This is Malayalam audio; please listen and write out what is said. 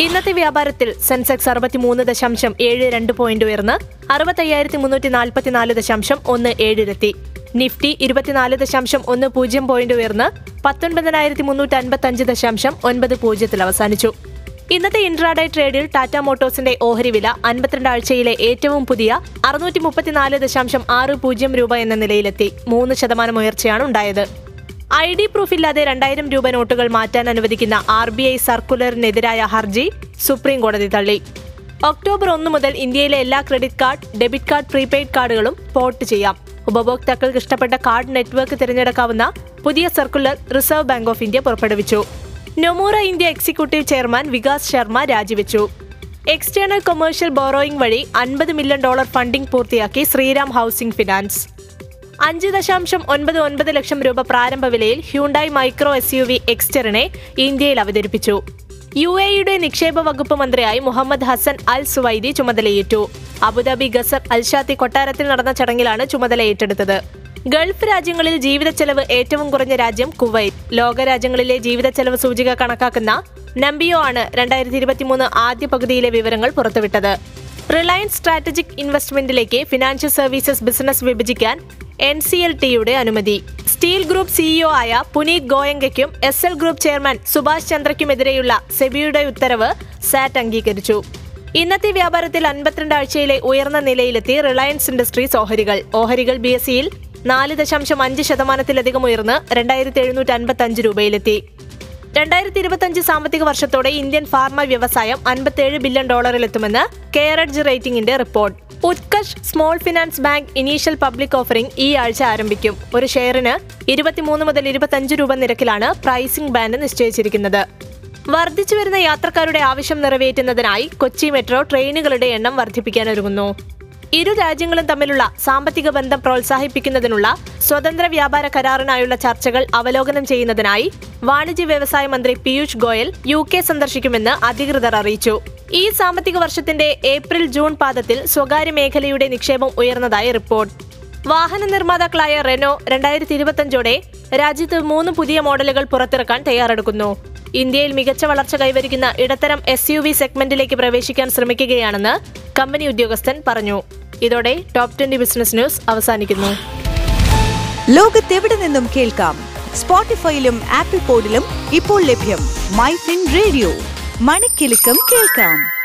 ഇന്നത്തെ വ്യാപാരത്തിൽ സെൻസെക്സ് അറുപത്തിമൂന്ന് ദശാംശം ഏഴ് രണ്ട് പോയിന്റ് ഉയർന്ന് അറുപത്തയ്യായിരത്തി മുന്നൂറ്റി നാൽപ്പത്തിനാല് ദശാംശം ഒന്ന് ഏഴിലെത്തി. നിഫ്റ്റി ഇരുപത്തിനാല് ദശാംശം ഒന്ന് പൂജ്യം പോയിന്റ് ഉയർന്ന് പത്തൊൻപതിനായിരത്തി മുന്നൂറ്റി അൻപത്തഞ്ച് ദശാംശം ഒൻപത് പൂജ്യത്തിൽ അവസാനിച്ചു. ഇന്നത്തെ ഇൻട്രാഡേ ട്രേഡിൽ ടാറ്റ മോട്ടോഴ്സിന്റെ ഓഹരി വില അൻപത്തിരണ്ട് ആഴ്ചയിലെ ഏറ്റവും പുതിയ അറുന്നൂറ്റി മുപ്പത്തിനാല് ദശാംശം ആറ് പൂജ്യം രൂപ എന്ന നിലയിലെത്തി. മൂന്ന് ശതമാനം ഉയർച്ചയാണ് ഉണ്ടായത്. ഐ ഡി പ്രൂഫില്ലാതെ രണ്ടായിരം രൂപ നോട്ടുകൾ മാറ്റാൻ അനുവദിക്കുന്ന ആർ ബി ഐ സർക്കുലറിനെതിരായ ഹർജി സുപ്രീം കോടതി തള്ളി. ഒക്ടോബർ ഒന്ന് മുതൽ ഇന്ത്യയിലെ എല്ലാ credit card debit card prepaid കാർഡുകളും പോർട്ട് ചെയ്യാം. ഉപഭോക്താക്കൾക്ക് ഇഷ്ടപ്പെട്ട കാർഡ് നെറ്റ്വർക്ക് തിരഞ്ഞെടുക്കാവുന്ന പുതിയ circular reserve bank of India പുറപ്പെടുവിച്ചു. Nomura India executive chairman Vikas Sharma രാജിവെച്ചു. എക്സ്റ്റേണൽ കൊമേഴ്ഷ്യൽ ബോറോയിങ് വഴി അൻപത് മില്യൺ ഡോളർ ഫണ്ടിംഗ് പൂർത്തിയാക്കി ശ്രീരാം ഹൗസിംഗ് ഫിനാൻസ്. അഞ്ച് ദശാംശം ഒൻപത് ഒൻപത് ലക്ഷം രൂപ പ്രാരംഭ വിലയിൽ Hyundai micro S U V എക്സ്റ്ററിനെ ഇന്ത്യയിൽ അവതരിപ്പിച്ചു. യു എയുടെ നിക്ഷേപ വകുപ്പ് മന്ത്രിയായി മുഹമ്മദ് ഹസൻ അൽ സുവൈദി ചുമതലയേറ്റു. അബുദാബി ഗസർ അൽഷാത്തി കൊട്ടാരത്തിൽ നടന്ന ചടങ്ങിലാണ് ചുമതല ഏറ്റെടുത്തത് ഗൾഫ് രാജ്യങ്ങളിൽ ജീവിത ചെലവ് ഏറ്റവും കുറഞ്ഞ രാജ്യം കുവൈറ്റ്. ലോക രാജ്യങ്ങളിലെ ജീവിത ചെലവ് സൂചിക കണക്കാക്കുന്ന നമ്പിയോ ആണ് രണ്ടായിരത്തി ഇരുപത്തിമൂന്ന് ആദ്യ പകുതിയിലെ വിവരങ്ങൾ പുറത്തുവിട്ടത്. റിലയൻസ് സ്ട്രാറ്റജിക് ഇൻവെസ്റ്റ്മെന്റിലേക്ക് ഫിനാൻഷ്യൽ സർവീസസ് ബിസിനസ് വിഭജിക്കാൻ എൻ സി എൽ ടിയുടെ അനുമതി. സ്റ്റീൽ ഗ്രൂപ്പ് സിഇഒ ആയ Puneet ഗോയങ്കയ്ക്കും S L group chairman Subhash ചന്ദ്രയ്ക്കുമെതിരെയുള്ള സെബിയുടെ ഉത്തരവ് സാറ്റ് അംഗീകരിച്ചു. ഇന്നത്തെ വ്യാപാരത്തിൽ അൻപത്തിരണ്ട് ആഴ്ചയിലെ ഉയർന്ന നിലയിലെത്തി റിലയൻസ് ഇൻഡസ്ട്രീസ് ഓഹരികൾ. ഓഹരികൾ ബി എസ് സിയിൽ നാല് ദശാംശം അഞ്ച് ശതമാനത്തിലധികം ഉയർന്ന് രണ്ടായിരത്തി എഴുന്നൂറ്റി അൻപത്തി അഞ്ച് രൂപയിലെത്തി. രണ്ടായിരത്തി ഇരുപത്തിയഞ്ച് സാമ്പത്തിക വർഷത്തോടെ ഇന്ത്യൻ ഫാർമ വ്യവസായം അൻപത്തിയേഴ് ബില്യൺ ഡോളറിലെത്തുമെന്ന് കെയറഡ്ജ് റേറ്റിംഗിന്റെ report. Utkarsh small finance bank initial public offering ഈ ആഴ്ച ആരംഭിക്കും. ഒരു ഷെയറിന് ഇരുപത്തിമൂന്ന് മുതൽ ഇരുപത്തഞ്ച് രൂപ നിരക്കിലാണ് പ്രൈസിംഗ് ബാൻഡ് നിശ്ചയിച്ചിരിക്കുന്നത്. വർദ്ധിച്ചു വരുന്ന യാത്രക്കാരുടെ ആവശ്യം നിറവേറ്റുന്നതിനായി കൊച്ചി മെട്രോ ട്രെയിനുകളുടെ എണ്ണം വർദ്ധിപ്പിക്കാനൊരുങ്ങുന്നു. ഇരു രാജ്യങ്ങളും തമ്മിലുള്ള സാമ്പത്തിക ബന്ധം പ്രോത്സാഹിപ്പിക്കുന്നതിനുള്ള സ്വതന്ത്ര വ്യാപാര കരാറിനായുള്ള ചർച്ചകൾ അവലോകനം ചെയ്യുന്നതിനായി വാണിജ്യ വ്യവസായ മന്ത്രി പീയൂഷ് ഗോയൽ യു കെ സന്ദർശിക്കുമെന്ന് അധികൃതർ അറിയിച്ചു. ഈ സാമ്പത്തിക വർഷത്തിന്റെ ഏപ്രിൽ ജൂൺ പാദത്തിൽ സ്വകാര്യ മേഖലയുടെ നിക്ഷേപം ഉയർന്നതായി റിപ്പോർട്ട്. വാഹന നിർമ്മാതാക്കളായ റെനോ രണ്ടായിരത്തി ഇരുപത്തഞ്ചോടെ രാജ്യത്ത് മൂന്ന് പുതിയ മോഡലുകൾ പുറത്തിറക്കാൻ തയ്യാറെടുക്കുന്നു. ഇന്ത്യയിൽ മികച്ച വളർച്ച കൈവരിക്കുന്ന ഇടത്തരം എസ് യു വി സെഗ്മെന്റിലേക്ക് പ്രവേശിക്കാൻ ശ്രമിക്കുകയാണെന്ന് കമ്പനി ഉദ്യോഗസ്ഥൻ പറഞ്ഞു. ഇതോടെ ടോപ് ട്വന്റി ബിസിനസ് ന്യൂസ് അവസാനിക്കുന്നു. ലോകത്തെവിടെ നിന്നും കേൾക്കാം? സ്പോട്ടിഫൈയിലും ആപ്പിൾ പോഡിലും ഇപ്പോൾ ലഭ്യം. മൈ റേഡിയോ മണിക്കെലക്കം കേൾക്കാം.